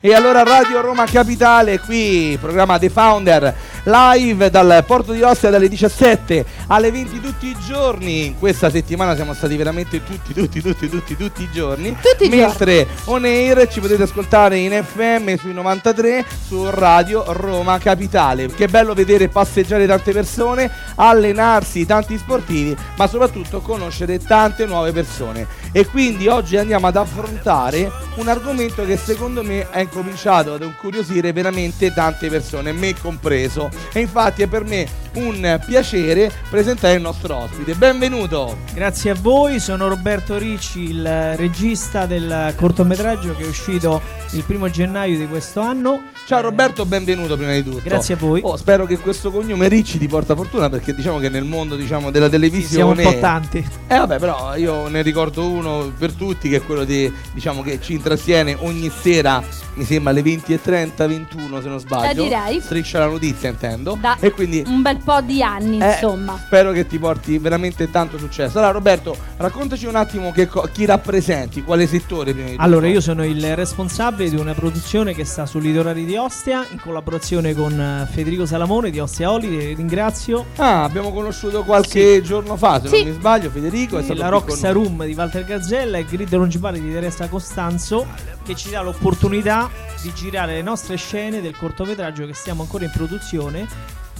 E allora Radio Roma Capitale, qui programma The Founder live dal Porto di Ostia dalle 17 alle 20 tutti i giorni. In questa settimana siamo stati veramente tutti, tutti, tutti, tutti, tutti i giorni. Tutti i Mentre on air ci potete ascoltare in FM sui 93 su Radio Roma Capitale. Che bello vedere passeggiare tante persone, allenarsi tanti sportivi, ma soprattutto conoscere tante nuove persone. E quindi oggi andiamo ad affrontare un argomento che secondo me è incominciato ad incuriosire veramente tante persone, me compreso. E infatti è per me un piacere presentare il nostro ospite. Benvenuto! Grazie a voi, sono Roberto Ricci, il regista del cortometraggio che è uscito il primo gennaio di questo anno. Ciao Roberto, benvenuto prima di tutto. Grazie a voi. Oh, spero che questo cognome Ricci ti porta fortuna perché diciamo che nel mondo diciamo, della Sì, siamo televisione... un tanti. Eh vabbè, però io ne ricordo uno per tutti che è quello di, diciamo che ci intrattiene ogni sera, mi sembra alle 20.30, 21 se non sbaglio. direi. Striscia la notizia intendo. Da E quindi un bel po' di anni, eh, insomma. spero che ti porti veramente tanto successo. Allora Roberto, raccontaci un attimo che co- chi rappresenti, quale settore prima di tutto. Allora, io sono il responsabile di una produzione che sta sui litorali di Ostia in collaborazione con eh, Federico Salamone di Ostia Oli, ringrazio. Ah, abbiamo conosciuto qualche giorno fa, se Sì. non mi sbaglio, Federico è E stato la Rockstar Room di Walter Gazzella e il grid principale di Teresa Costanzo che ci dà l'opportunità di girare le nostre scene del cortometraggio che stiamo ancora in produzione.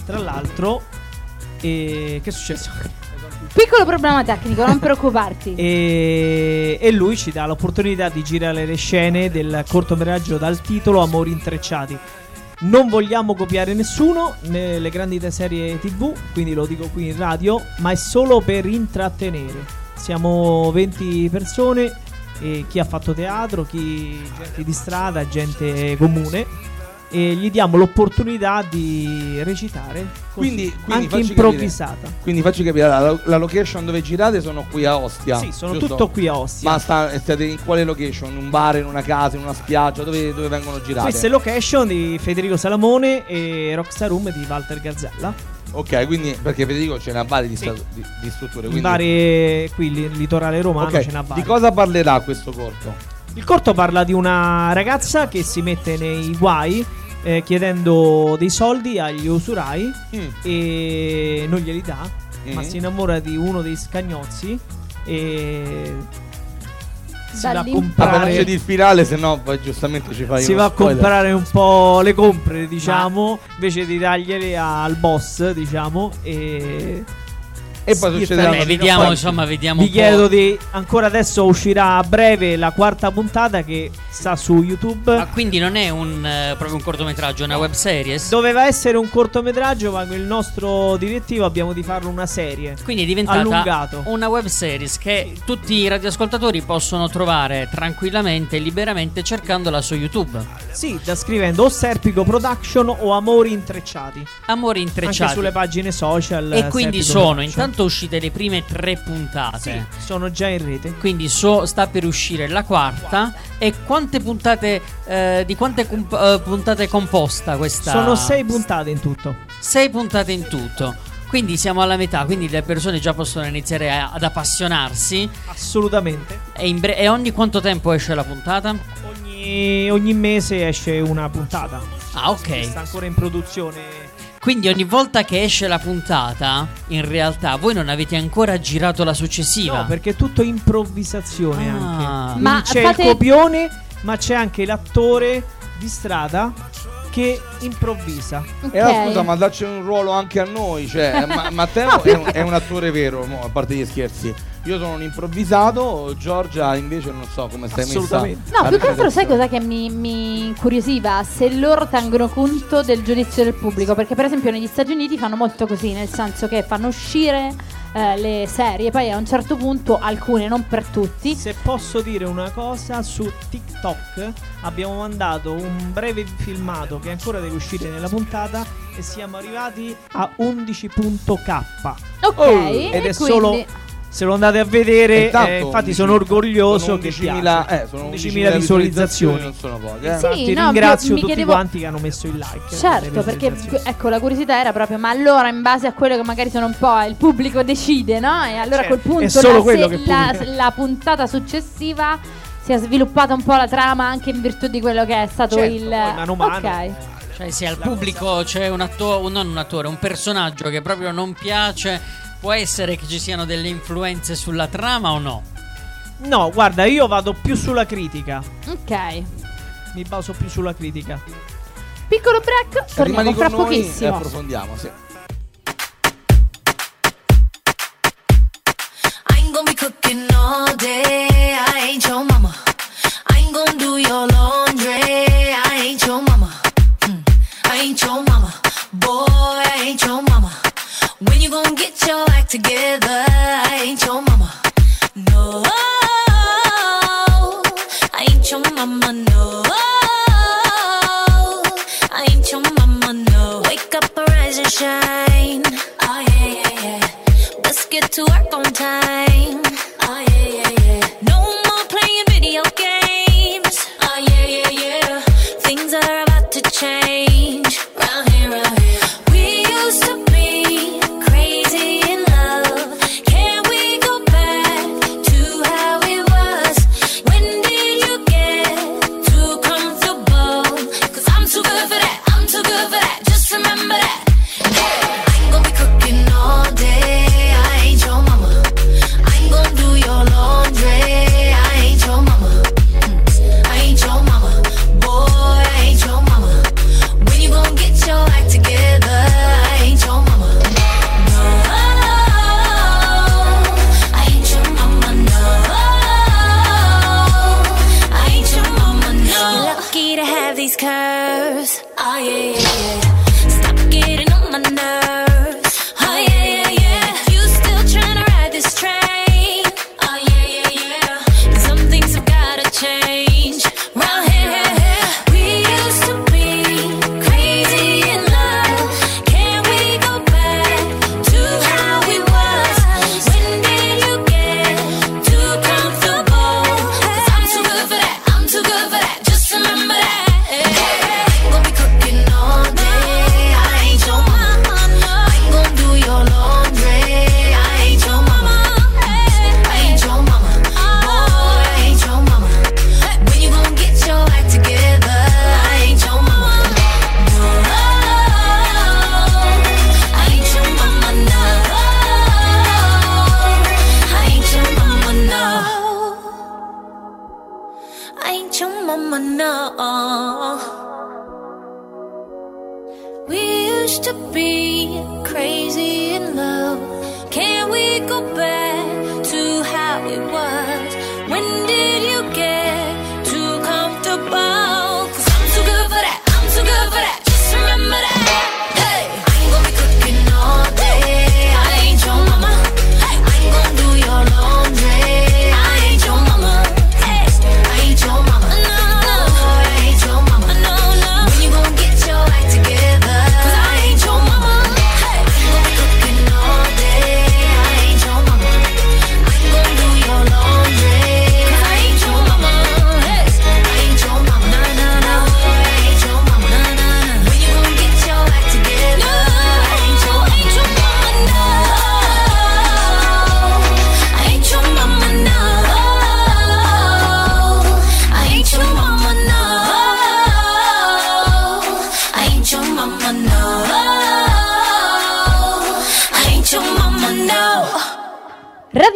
Tra l'altro, e... che è successo? Piccolo problema tecnico, non preoccuparti. E... e lui ci dà l'opportunità di girare le scene del cortometraggio dal titolo Amori intrecciati. Non vogliamo copiare nessuno nelle grandi serie TV, quindi lo dico qui in radio, ma è solo per intrattenere. Siamo 20 persone, e chi ha fatto teatro, chi gente di strada, gente comune e gli diamo l'opportunità di recitare così, Quindi- quindi anche improvvisata. Quindi facci capire, la, la location dove girate sono qui a Ostia. Sì, sono giusto? tutto qui a Ostia. Ma sta, state in quale location? In un bar, in una casa, in una spiaggia? Dove, dove vengono girate? Questa è location di Federico Salamone e Rockstar Room di Walter Gazzella. Ok, quindi perché Federico ce n'ha vari di, Sì. sta- di- di strutture. In Quindi... varie qui il litorale romano Ok, ce n'ha vari. Di cosa parlerà questo corto? Il corto parla di una ragazza che si mette nei guai eh, chiedendo dei soldi agli usurai Mm. e non glieli dà, ma Mm. si innamora di uno dei scagnozzi e si va a non comprare c'è il finale, se no poi giustamente ci fai si va a spoiler. comprare un po' le compere, diciamo, invece di dargliele al boss, diciamo, e E poi succederà Vabbè, vediamo, insomma, vediamo Vi un po'. chiedo di ancora adesso uscirà a breve la quarta puntata che sta su YouTube. Ma quindi non è un, eh, proprio un cortometraggio, è una web series? Doveva essere un cortometraggio, ma con il nostro direttivo abbiamo di farlo una serie. Quindi è diventata Allungato. una web series che tutti i radioascoltatori possono trovare tranquillamente e liberamente cercandola su YouTube. Sì, da scrivendo o Serpico Production o Amori Intrecciati. Amori Anche intrecciati. sulle pagine social. E quindi Serpico sono Production. intanto uscite le prime tre puntate. Sì, sono già in rete. Quindi so- sta per uscire la quarta. E quante puntate. eh, di quante comp- eh, puntate è composta questa? Sono sei puntate in tutto. Sei puntate in tutto. Quindi siamo alla metà. Quindi le persone già possono iniziare a- ad appassionarsi. Assolutamente. E, bre- e ogni quanto tempo esce la puntata? Ogni, ogni mese esce una puntata. Ah, ok. Sta ancora in produzione. Quindi ogni volta che esce la puntata, in realtà voi non avete ancora girato la successiva. No, perché è tutto improvvisazione Ah. anche. Ma c'è fate- il copione, ma c'è anche l'attore di strada che improvvisa. Ok. E allora, scusa, ma dacci un ruolo anche a noi. Cioè, ma- Matteo è, un, è un attore vero, mo, a parte gli scherzi. Io sono un improvvisato, Giorgia invece non so come stai messa. No, più che altro sai cosa che mi, mi incuriosiva? Se loro tengono conto del giudizio del pubblico, perché per esempio negli Stati Uniti fanno molto così, nel senso che fanno uscire eh, le serie, poi a un certo punto alcune, non per tutti, Se posso dire una cosa, su TikTok abbiamo mandato un breve filmato che ancora deve uscire nella puntata e siamo arrivati a 11.k. ok, Oh, ed è quindi- solo se lo andate a vedere, eh, Intanto, eh, infatti 11, sono orgoglioso che piace. Eh, sono 11.000 visualizzazioni. Non sono poche. Eh. Sì, Infatti, no, ringrazio mi, mi tutti chiedevo... quanti che hanno messo il like. Eh, certo, perché ecco, la curiosità era proprio, ma allora in base a quello che magari sono un po' il pubblico decide, no? E allora a quel certo, punto la, la, la puntata successiva si è sviluppata un po' la trama anche in virtù di quello che è stato certo, il... Mano mano. Ok. Cioè, se al pubblico c'è un attore, non un attore, un personaggio che proprio non piace Può essere che ci siano delle influenze sulla trama o no? No, guarda, io vado più sulla critica. Ok. Mi baso più sulla critica. Piccolo break, torniamo fra pochissimo. E approfondiamo, sì. I ain't gonna be cooking all day. these curves. Oh, yeah, yeah, yeah.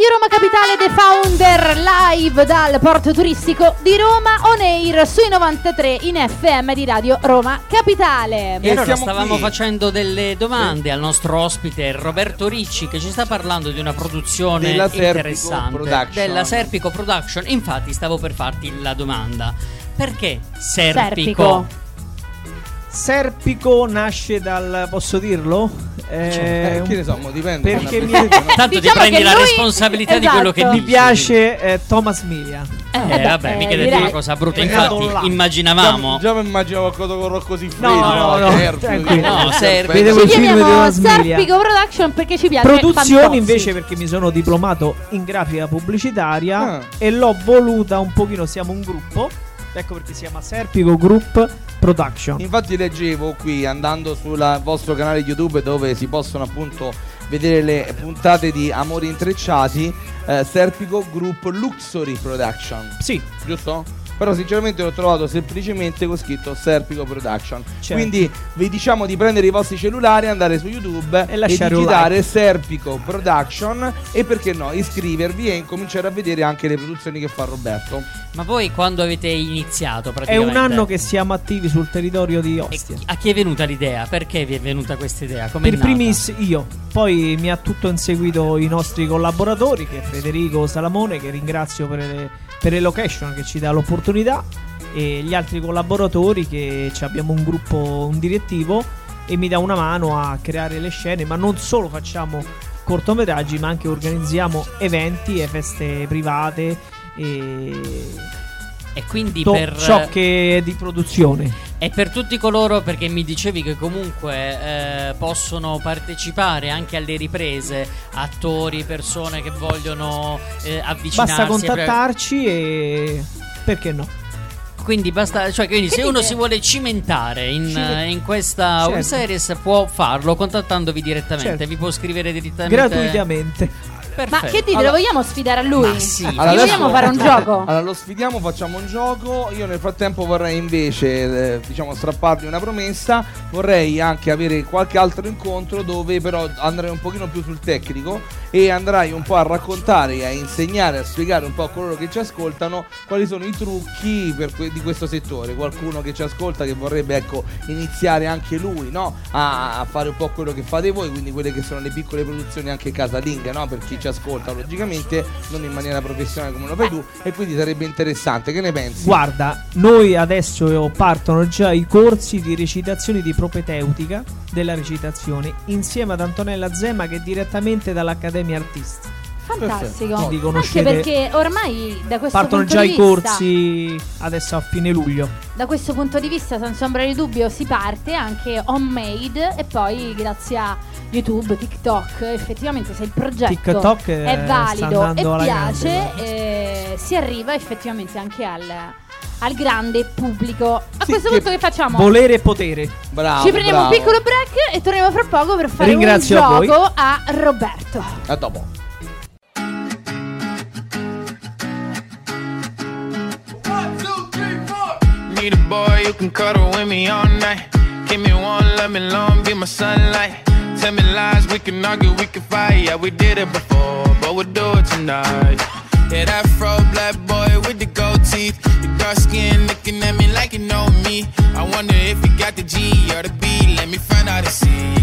Radio Roma Capitale The Founder live dal porto turistico di Roma on air sui 93 in FM di Radio Roma Capitale. E allora stavamo qui. facendo delle domande sì. al nostro ospite Roberto Ricci che ci sta parlando di una produzione della interessante Serpico della Serpico Production. Infatti stavo per farti la domanda. Perché Serpico? Serpico, Serpico nasce dal posso dirlo? Eh, eh che ne so, mo dipende. Perché mi... Tanto diciamo ti prendi la lui... responsabilità esatto. di quello che esatto. mi piace eh, Thomas Miglia. Eh, eh vabbè, mi direi... una cosa brutta. Eh, Infatti, là. immaginavamo. Già, già mi immaginavo qualcosa con Rocco Freddo, No, no, no. Serpi. No, eh, serpi. Vedevo il film di Serpico Production perché ci piace. Produzioni invece perché mi sono diplomato in grafica pubblicitaria ah. e l'ho voluta un pochino. Siamo un gruppo. Ecco perché si chiama Serpico Group Production. Infatti leggevo qui andando sul vostro canale YouTube dove si possono appunto vedere le puntate di Amori Intrecciati, eh, Serpico Group Luxury Production. Sì. Giusto? Però sinceramente l'ho trovato semplicemente con scritto Serpico Production. Certo. Quindi vi diciamo di prendere i vostri cellulari, andare su YouTube E un digitare like. Serpico Production e perché no, iscrivervi e incominciare a vedere anche le produzioni che fa Roberto. Ma voi quando avete iniziato è praticamente? un anno che siamo attivi sul territorio di E Ostia. chi- a chi è venuta l'idea? Perché vi è venuta questa idea? Come Per primis io, poi mi ha tutto inseguito i nostri collaboratori, che è Federico Salamone, che ringrazio per le, per le location che ci dà l'opportunità, e gli altri collaboratori che abbiamo un gruppo, un direttivo, e mi dà una mano a creare le scene, ma non solo facciamo cortometraggi, ma anche organizziamo eventi e feste private e E quindi tutto per ciò che è di produzione. E per tutti coloro, perché mi dicevi che comunque eh, possono partecipare anche alle riprese, attori, persone che vogliono eh, avvicinarsi. Basta contattarci e perché no? Quindi basta, cioè quindi se uno si vuole cimentare in, Ci- eh, in questa Certo. web series può farlo contattandovi direttamente, Certo. vi può scrivere direttamente Gratuitamente. Ma Perfetto. che dite, Allora- lo vogliamo sfidare a lui? Ma sì. Gli Allora, vogliamo adesso- fare un gioco? Allora lo sfidiamo, facciamo un gioco. Io nel frattempo vorrei invece, eh, diciamo, strapparvi una promessa. Vorrei anche avere qualche altro incontro dove però andrei un pochino più sul tecnico e andrai un po' a raccontare, e a insegnare, a spiegare un po' a coloro che ci ascoltano quali sono i trucchi per que- di questo settore. Qualcuno che ci ascolta che vorrebbe ecco iniziare anche lui, no? A, a fare un po' quello che fate voi, quindi quelle che sono le piccole produzioni anche casalinghe, no? Per chi ci ascolta, logicamente, non in maniera professionale come lo fai tu, e quindi sarebbe interessante. Che ne pensi? Guarda, noi adesso partono già i corsi di recitazione di propedeutica della recitazione insieme ad Antonella Zema che è direttamente dall'Accademia Artisti. Fantastico. Anche perché ormai da questo Partono punto già di i vista, corsi adesso a fine luglio. Da questo punto di vista, senza ombra di dubbio, si parte anche homemade e poi grazie a YouTube, TikTok, effettivamente se il progetto TikTok eh, è valido e piace, eh, si arriva effettivamente anche al, al grande pubblico. A Sì, questo che- punto che facciamo? Volere e potere. Bravo. Ci prendiamo bravo. un piccolo break e torniamo fra poco per fare Ringrazio a un voi. gioco a Roberto. A dopo. Need a boy who can cuddle with me all night. Give me one, let me long, be my sunlight. Tell me lies, we can argue, we can fight. Yeah, we did it before, but we'll do it tonight. Yeah, that fro black boy with the gold teeth. Your dark skin looking at me like you know me. I wonder if you got the G or the B. Let me find out and see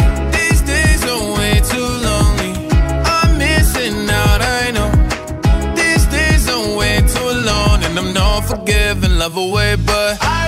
unforgiving, love away, but I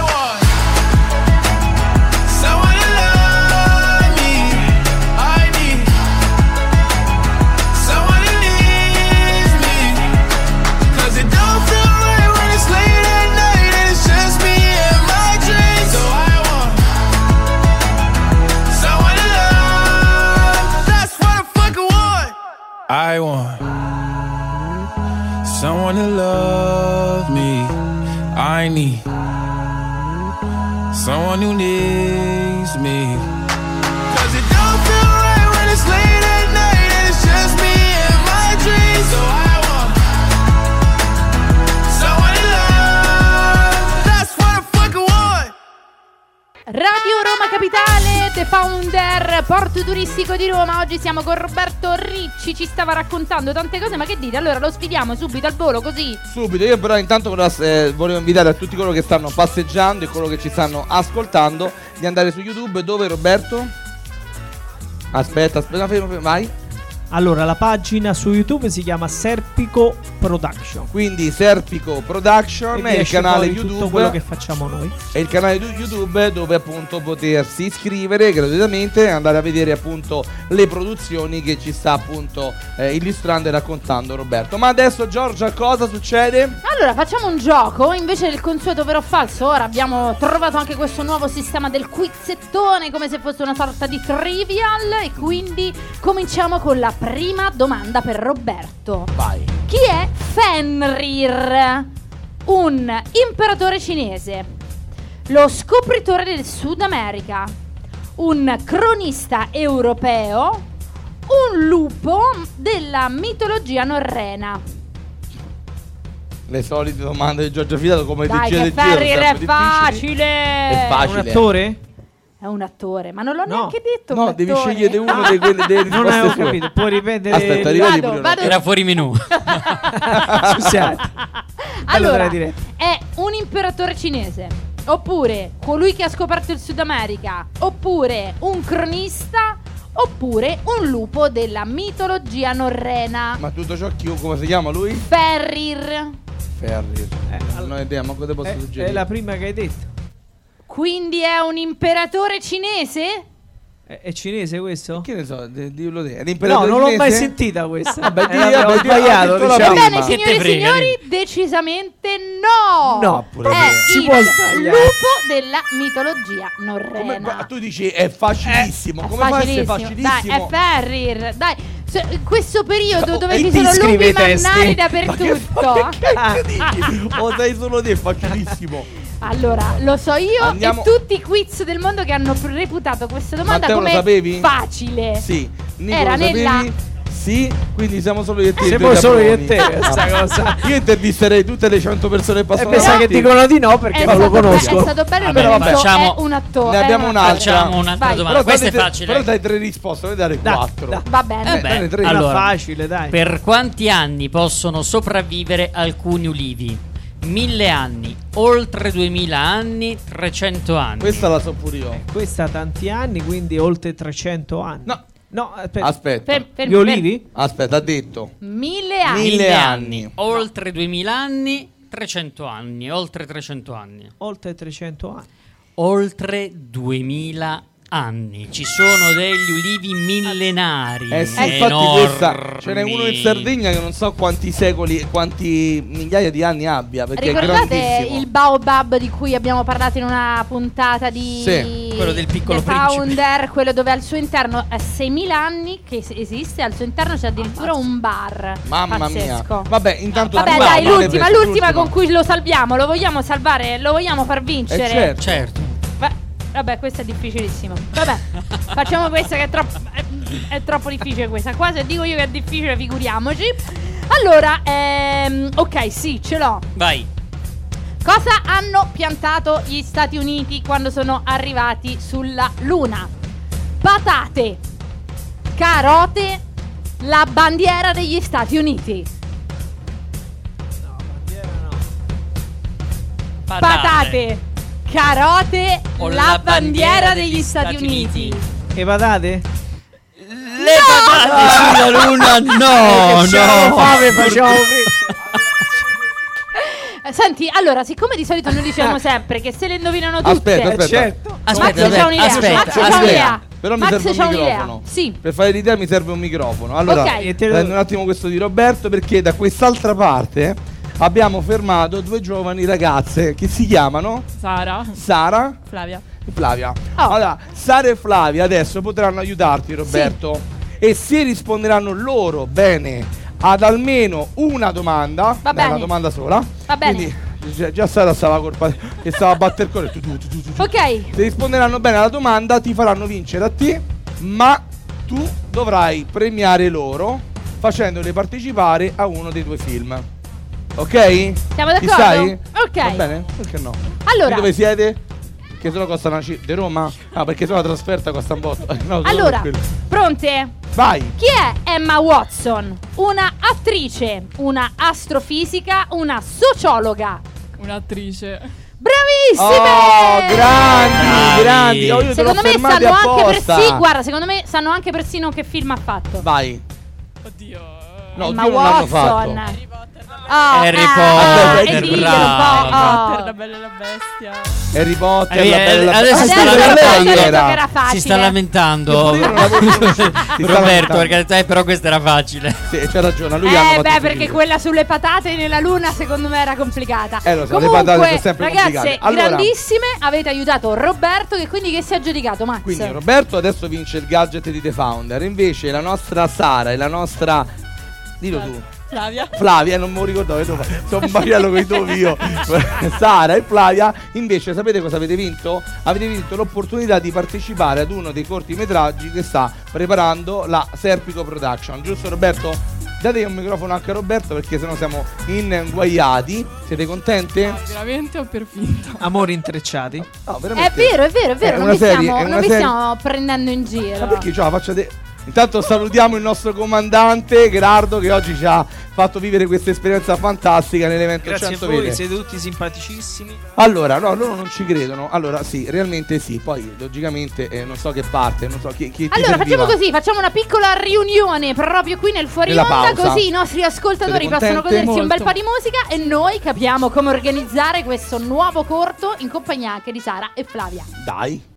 Founder, porto turistico di Roma. Oggi siamo con Roberto Ricci, ci stava raccontando tante cose, ma che dite? Allora lo sfidiamo subito al volo così. Subito, io però intanto volevo, eh, volevo invitare a tutti coloro che stanno passeggiando e coloro che ci stanno ascoltando di andare su YouTube. Dove Roberto? Aspetta, aspetta, fermo, fermo, vai. Allora, la pagina su YouTube si chiama Serpico Production. Quindi Serpico Production E è il canale fuori tutto quello che YouTube. facciamo noi. È il canale YouTube dove appunto potersi iscrivere gratuitamente e andare a vedere appunto le produzioni che ci sta appunto eh, illustrando e raccontando Roberto. Ma adesso Giorgia cosa succede? Allora facciamo un gioco, invece del consueto vero o falso, ora abbiamo trovato anche questo nuovo sistema del quizzettone come se fosse una sorta di trivial e quindi cominciamo con la prima domanda per Roberto. Vai. Chi è Fenrir? Un imperatore cinese, lo scopritore del Sud America, un cronista europeo, un lupo della mitologia norrena. Le solite domande di Giorgia Fidato come Dai, decide che. Fenrir è facile! È facile. Un attore? È un attore, ma non l'ho No. neanche detto. No, devi attore. scegliere uno dei quelli delle Non avevo sue. capito. Puoi ripetere. Aspetta, ripeti Vado, vado. Era fuori menù. Allora, è un imperatore cinese, oppure colui che ha scoperto il Sud America, oppure un cronista, oppure un lupo della mitologia norrena. Ma tutto ciò chi, come si chiama lui? Fenrir. Ferri. Eh, non ho idea, ma cosa posso Eh, suggerire? è la prima che hai detto. Quindi è un imperatore cinese? È, è cinese questo? Che ne so, di- dillo te. È No, non l'ho mai sentita questa. Vabbè, di- Eh, l'abbiamo vabbè, di- sbagliato. diciamo. Ebbene, Che signori e frega, signori, decisamente no. No, pure è. Si il può sbagliare. lupo della mitologia Come- norrena. ma tu dici è facilissimo. È come fa a essere facilissimo. Dai, è Ferrir. Dai, se- questo periodo dove ci sono lupi mannari Ma che- dappertutto. ma che cacchio dici? O sai solo te, è facilissimo. Allora, lo so io Andiamo- e tutti i quiz del mondo che hanno reputato questa domanda Matteo, come facile. Sì. Nico, Era lo sapevi? nella- Sì, quindi siamo solo io e te. Siamo solo io e te, questa cosa. Io intervisterei tutte le 100 persone che E pensa che dicono di no perché È non lo be- conosco. è stato bello Vabbè, il momento, facciamo- è un attore. Ne abbiamo un un'altra. Facciamo un'altra Vai. domanda. Però Questa è date- facile. Però dai tre risposte, ne dare Dai, quattro. dai. Va bene. Eh, Beh, tre. Era allora, facile, dai. Per quanti anni possono sopravvivere alcuni ulivi? Mille anni, oltre 2000 anni, 300 anni. Questa la so pure io. Questa ha tanti anni, quindi oltre 300 anni. No. No, aspetta. Aspetta. Ferm- ferm- Gli olivi? Aspetta, ha detto. Mille anni. Mille anni, oltre 2000 anni, 300 anni, oltre 300 anni. Oltre 300 anni. Oltre 2000 anni. Ci sono degli ulivi millenari. Eh sì, infatti questa ce n'è uno in Sardegna che non so quanti secoli, quanti migliaia di anni abbia, perché è Ricordate grandissimo. il baobab di cui abbiamo parlato in una puntata di Sì, quello del piccolo The principe. Founder, quello dove al suo interno è 6000 anni che es- esiste, al suo interno c'è addirittura un bar. Mamma mia. Pazzesco. Vabbè, intanto Vabbè, dai, l'ultima, preso, l'ultima con cui lo salviamo, lo vogliamo salvare, lo vogliamo far vincere. Eh, certo. Certo. Va- Vabbè, questa è difficilissimo. Vabbè, facciamo questa che è troppo, è, è troppo difficile questa. Qua se dico io che è difficile, figuriamoci. Allora, ehm, ok, sì, ce l'ho. Vai. Cosa hanno piantato gli Stati Uniti quando sono arrivati sulla Luna? Patate, carote, la bandiera degli Stati Uniti. Patate, carote, O la, bandiera, degli Stati, Uniti. E patate? Le patate sulla luna, no, no. fame, facciamo Eh, Senti, allora, siccome di solito noi diciamo sempre che se le indovinano tutte... Aspetta, aspetta. certo. Max Aspetta, c'ha un'idea, aspetta, Max c'ha aspetta. un'idea. Però mi Max serve c'ha un un'idea. microfono. Sì. Per fare l'idea mi serve un microfono. Allora, Ok. E te lo- prendo un attimo questo di Roberto perché da quest'altra parte abbiamo fermato due giovani ragazze che si chiamano Sara, Sara Flavia. e Flavia. Oh. Allora, Sara e Flavia adesso potranno aiutarti, Roberto. E se risponderanno loro bene ad almeno una domanda, Va beh, bene. una domanda sola. Va bene. Quindi già, già Sara stava colpa che stava a battere il cuore. Tu, tu, tu. Ok. Se risponderanno bene alla domanda ti faranno vincere a te, ma tu dovrai premiare loro facendoli partecipare a uno dei tuoi film. Ok? Siamo Ti d'accordo? stai? Ok. Va bene? Perché no? Allora. Qui dove siete? Che sennò costa una cifra. Di Roma? Ah, perché sennò la trasferta costa un botto. No, solo Allora, pronte? Vai. Chi è Emma Watson? Una attrice, una astrofisica, una sociologa. Un'attrice. Bravissime! Oh, grandi, grandi. Oh, io Secondo me sanno anche apposta. persino. Guarda, secondo me sanno anche persino che film ha fatto. Vai. Oddio. No, Emma oddio, non l'hanno Watson. Oh, Harry ah, Potter, e dillo, brava. po- Per oh. la bella e la bestia. Harry Potter, Eh, la bella adesso Ah, sta sì, Adesso era facile. Si sta lamentando. Roberto, perché eh, però questa era facile. Sì, c'ha ragione, lui Eh beh, perché quella sulle patate nella luna secondo me era complicata. Eh, lo so, le Comunque, patate sono sempre ragazze, complicate. Allora- grandissime, avete aiutato Roberto che quindi che si è aggiudicato Max. Quindi Roberto adesso vince il gadget di The Founder. Invece la nostra Sara e la nostra. Dillo tu. Flavia. Flavia, non me lo ricordavo, vedo fa- sono un macello con i tuoi io. Sara e Flavia, invece, sapete cosa avete vinto? Avete vinto l'opportunità di partecipare ad uno dei cortometraggi che sta preparando la Serpico Production. Giusto, Roberto? Date un microfono anche a Roberto perché sennò siamo inguaiati. Siete contente? Ah, veramente o per finta? Amori intrecciati. No, È veramente. vero, è vero, è vero, È non, vi, serie, stiamo, è non vi serie- stiamo prendendo in giro. Ma perché c'ho la faccia de... Intanto salutiamo il nostro comandante Gerardo che oggi ci ha fatto vivere questa esperienza fantastica nell'evento Grazie 100 a voi, vere. siete tutti simpaticissimi. Allora, no, loro non ci credono. Allora, sì, realmente sì. Poi, logicamente, eh, non so che parte, non so chi, chi Allora, serviva. facciamo così, facciamo una piccola riunione proprio qui nel fuori Nella onda, pausa. così i nostri ascoltatori possono godersi un bel Molto. po' di musica e noi capiamo come organizzare questo nuovo corto in compagnia anche di Sara e Flavia. Dai.